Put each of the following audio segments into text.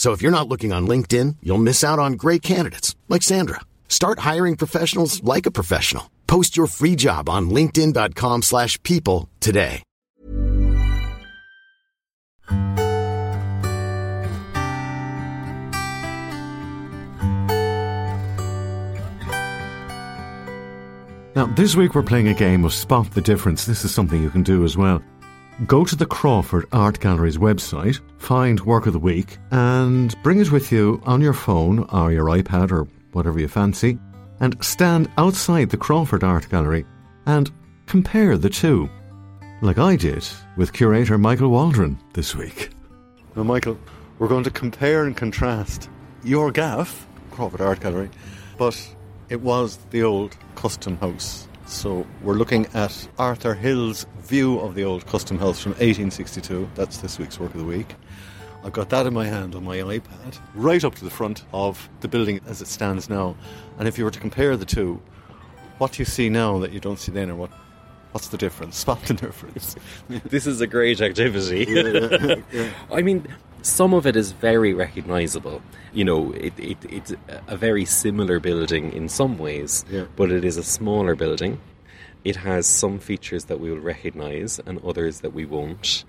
So if you're not looking on LinkedIn, you'll miss out on great candidates like Sandra. Start hiring professionals like a professional. Post your free job on linkedin.com/people today. Now, this week we're playing a game of Spot the Difference. This is something you can do as well. Go to the Crawford Art Gallery's website, find Work of the Week, and bring it with you on your phone or your iPad or whatever you fancy, and stand outside the Crawford Art Gallery and compare the two, like I did with curator Michael Waldron this week. Now, Michael, we're going to compare and contrast your gaff, Crawford Art Gallery, but it was the old custom house. So we're looking at Arthur Hill's view of the old custom house from 1862. That's this week's work of the week. I've got that in my hand on my iPad, right up to the front of the building as it stands now. And if you were to compare the two, what do you see now that you don't see then, or what? What's the difference? Spot the difference. this is a great activity. I mean, some of it is very recognisable. You know, it, it, it's a very similar building in some ways, Yeah. but it is a smaller building. It has some features that we will recognise and others that we won't.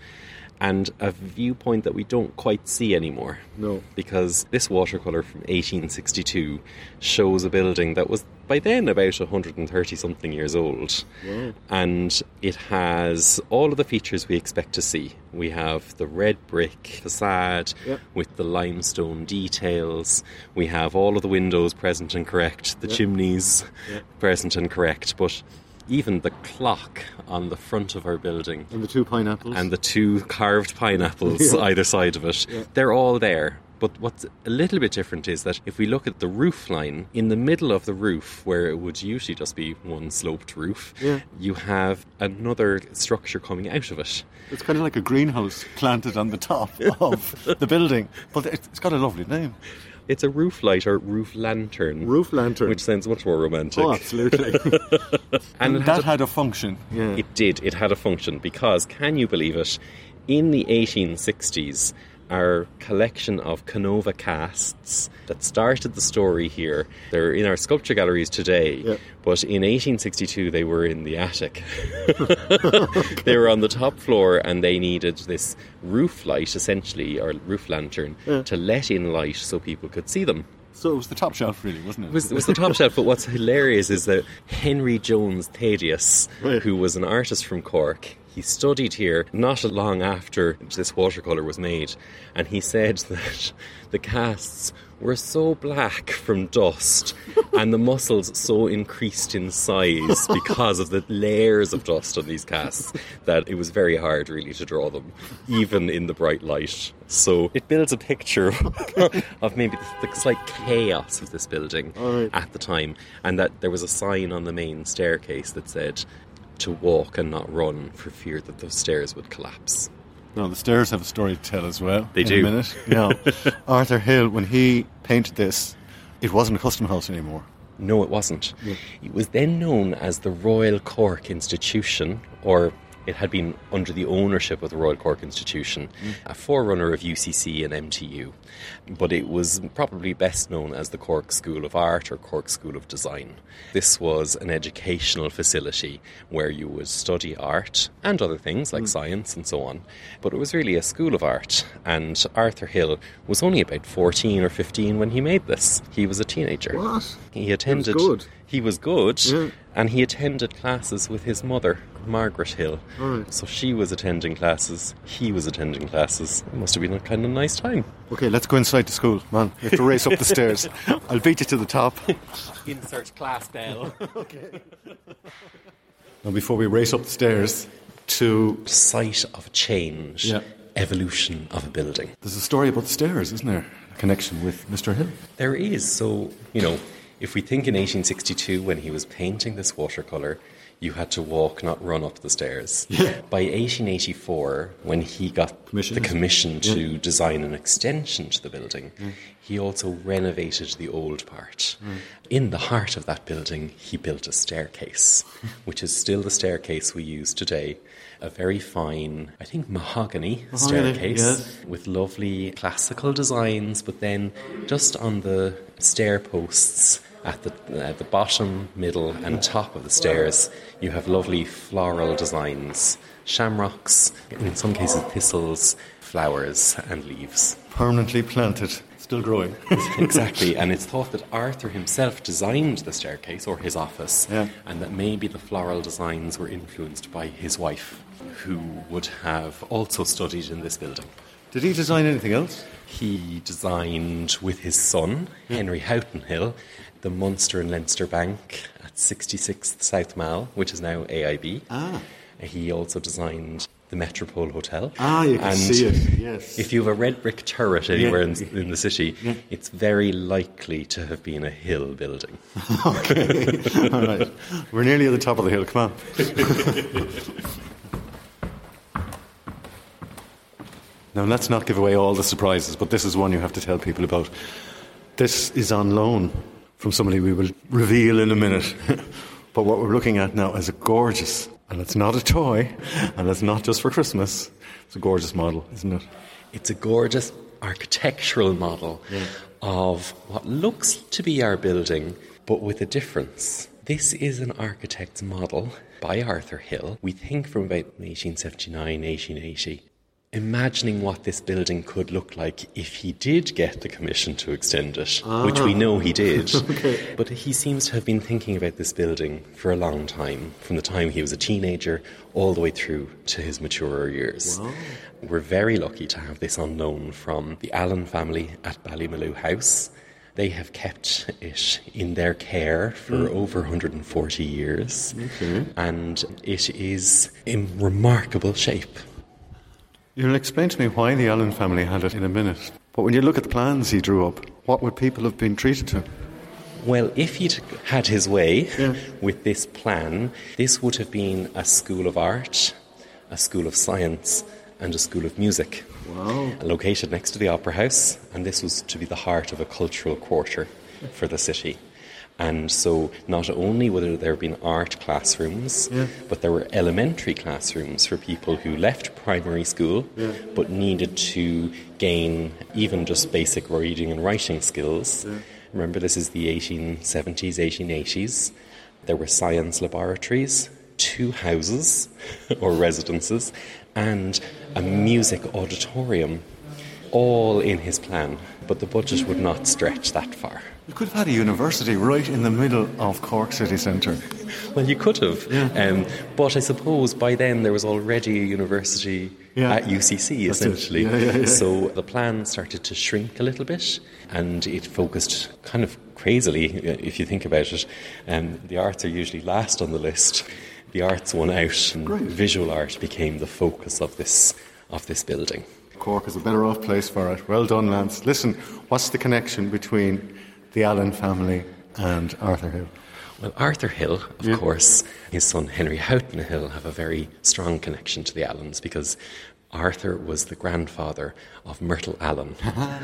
And a viewpoint that we don't quite see anymore. No. Because this watercolour from 1862 shows a building that was by then about 130 something years old. And it has all of the features we expect to see. We have the red brick facade Yep. with the limestone details. We have all of the windows present and correct, the chimneys present and correct, but even the clock on the front of our building and the two pineapples. and the two carved pineapples either side of it. They're all there. But what's a little bit different is that if we look at the roof line, in the middle of the roof, where it would usually just be one sloped roof, Yeah. you have another structure coming out of it. It's kind of like a greenhouse planted on the top of the building, but it- it's got a lovely name. It's a roof light or roof lantern. Roof lantern. Which sounds much more romantic. Oh, absolutely. and that had a- had a function. Yeah. It did. It had a function because, can you believe it? In the 1860s, our collection of Canova casts that started the story here, they're in our sculpture galleries today, Yeah. but in 1862 they were in the attic. they were on the top floor and they needed this roof light, essentially, or roof lantern, to let in light so people could see them. so it was the top shelf, really, wasn't it? It was, it was the top shelf, but what's hilarious is that Henry Jones Thaddeus, Right. who was an artist from Cork, he studied here not long after this watercolour was made, and he said that the casts were so black from dust and the muscles so increased in size because of the layers of dust on these casts that it was very hard really to draw them, even in the bright light. So it builds a picture of maybe the, the slight chaos of this building at the time, and that there was a sign on the main staircase that said to walk and not run for fear that those stairs would collapse. No, the stairs have a story to tell as well. They in do. A minute. Yeah. Arthur Hill, when he painted this, it wasn't a custom house anymore. No, it wasn't. It was then known as the Royal Cork Institution, or it had been under the ownership of the Royal Cork Institution, a forerunner of UCC and MTU. But it was probably best known as the Cork School of Art or Cork School of Design. This was an educational facility where you would study art and other things like mm. science and so on. But it was really a school of art, and Arthur Hill was only about 14 or 15 when he made this. He was a teenager. What? He attended. good. He was good, Yeah. and he attended classes with his mother, Margaret Hill. So she was attending classes, he was attending classes. It must have been a kind of nice time. Okay, let's go inside the school, man. You have to race up the stairs. I'll beat you to the top. Insert class bell. Okay. Now, before we race up the stairs to. Site of change, Yeah. evolution of a building. There's a story about the stairs, isn't there? A connection with Mr. Hill. There is. So, you know, if we think in 1862 when he was painting this watercolour, you had to walk, not run up the stairs. By 1884, when he got the commission to design an extension to the building, Mm. he also renovated the old part. In the heart of that building, he built a staircase, which is still the staircase we use today. A very fine, I think, mahogany, Mahogany, staircase yes. with lovely classical designs, but then just on the stair posts at the, at the bottom, middle, and top of the stairs, you have lovely floral designs shamrocks, in some cases, thistles, flowers, and leaves. Permanently planted, still growing. exactly, and it's thought that Arthur himself designed the staircase or his office, Yeah. and that maybe the floral designs were influenced by his wife, who would have also studied in this building. Did he design anything else? He designed with his son, Henry Houghton Hill, the Munster and Leinster Bank at 66th South Mall, which is now AIB. Ah. He also designed the Metropole Hotel. Ah, you can And see it, yes. If you have a red brick turret anywhere Yeah. in, in the city, it's very likely to have been a hill building. Okay. All right. We're nearly at the top of the hill. Come on. now, let's not give away all the surprises, but this is one you have to tell people about. This is on loan from somebody we will reveal in a minute. but what we're looking at now is a gorgeous, and it's not a toy, and it's not just for Christmas. It's a gorgeous model, isn't it? It's a gorgeous architectural model of what looks to be our building, but with a difference. This is an architect's model by Arthur Hill. We think from about 1879, 1880. Imagining what this building could look like if he did get the commission to extend it, which we ah. know he did. But he seems to have been thinking about this building for a long time, from the time he was a teenager all the way through to his maturer years. We're very lucky to have this on loan from the Allen family at Ballymaloe House. They have kept it in their care for hmm. over 140 years, and it is in remarkable shape. You'll explain to me why the Allen family had it in a minute. But when you look at the plans he drew up, what would people have been treated to? Well, if he'd had his way with this plan, this would have been a school of art, a school of science, and a school of music. Wow. Located next to the Opera House, and this was to be the heart of a cultural quarter for the city. And so, not only would there have been art classrooms, but there were elementary classrooms for people who left primary school but needed to gain even just basic reading and writing skills. Remember, this is the 1870s, 1880s. There were science laboratories, two houses or residences, and a music auditorium, all in his plan. But the budget would not stretch that far. You could have had a university right in the middle of Cork city centre. Well, you could have. Um, but I suppose by then there was already a university Yeah. at UCC, That's essentially. Yeah, yeah, yeah. So the plan started to shrink a little bit and it focused kind of crazily, uh, if you think about it. Um, the arts are usually last on the list. The arts won out, and Great. visual art became the focus of this, of this building. Cork is a better off place for it. Well done, Lance. Listen, what's the connection between the Allen family and Arthur Hill? Well, Arthur Hill, of course, his son Henry Houghton Hill have a very strong connection to the Allens because Arthur was the grandfather of Myrtle Allen,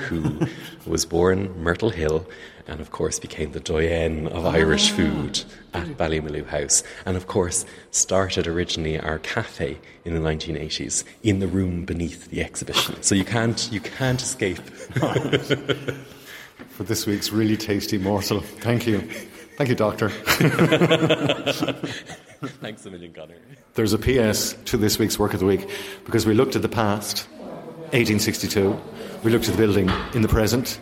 who was born Myrtle Hill and, of course, became the doyen of Irish ah. food at Ballymaloe House. And, of course, started originally our cafe in the 1980s in the room beneath the exhibition. So you can't, you can't escape. For this week's really tasty morsel. Thank you. Thank you, Doctor. Thanks a million, Conor. There's a PS to this week's Work of the Week because we looked at the past, 1862, we looked at the building in the present,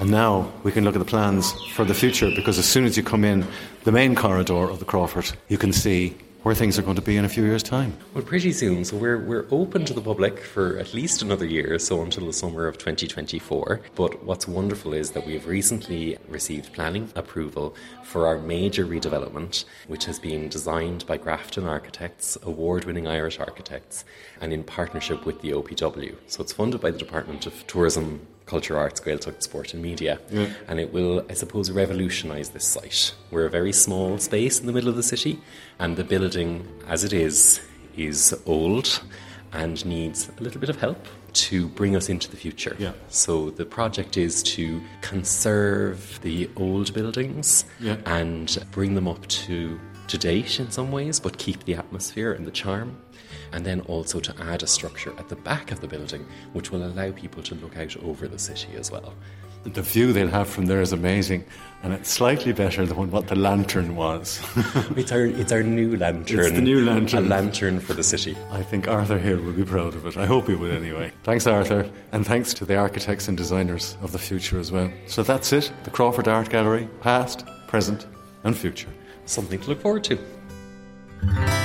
and now we can look at the plans for the future because as soon as you come in the main corridor of the Crawford, you can see where things are going to be in a few years' time. Well, pretty soon. So we're, we're open to the public for at least another year, so until the summer of 2024. But what's wonderful is that we have recently received planning approval for our major redevelopment, which has been designed by Grafton Architects, award winning Irish architects, and in partnership with the OPW. So it's funded by the Department of Tourism culture, arts, Gaeltacht, sport, and media. Yeah. And it will, I suppose, revolutionise this site. We're a very small space in the middle of the city, and the building, as it is, is old and needs a little bit of help to bring us into the future. Yeah. So the project is to conserve the old buildings Yeah. and bring them up to to date in some ways, but keep the atmosphere and the charm. And then also to add a structure at the back of the building, which will allow people to look out over the city as well. The view they'll have from there is amazing, and it's slightly better than what the lantern was. It's our it's our new lantern. It's the new lantern. A lantern for the city. I think Arthur Hill will be proud of it. I hope he will anyway. thanks, Arthur, and thanks to the architects and designers of the future as well. So that's it the Crawford Art Gallery, past, present, and future something to look forward to.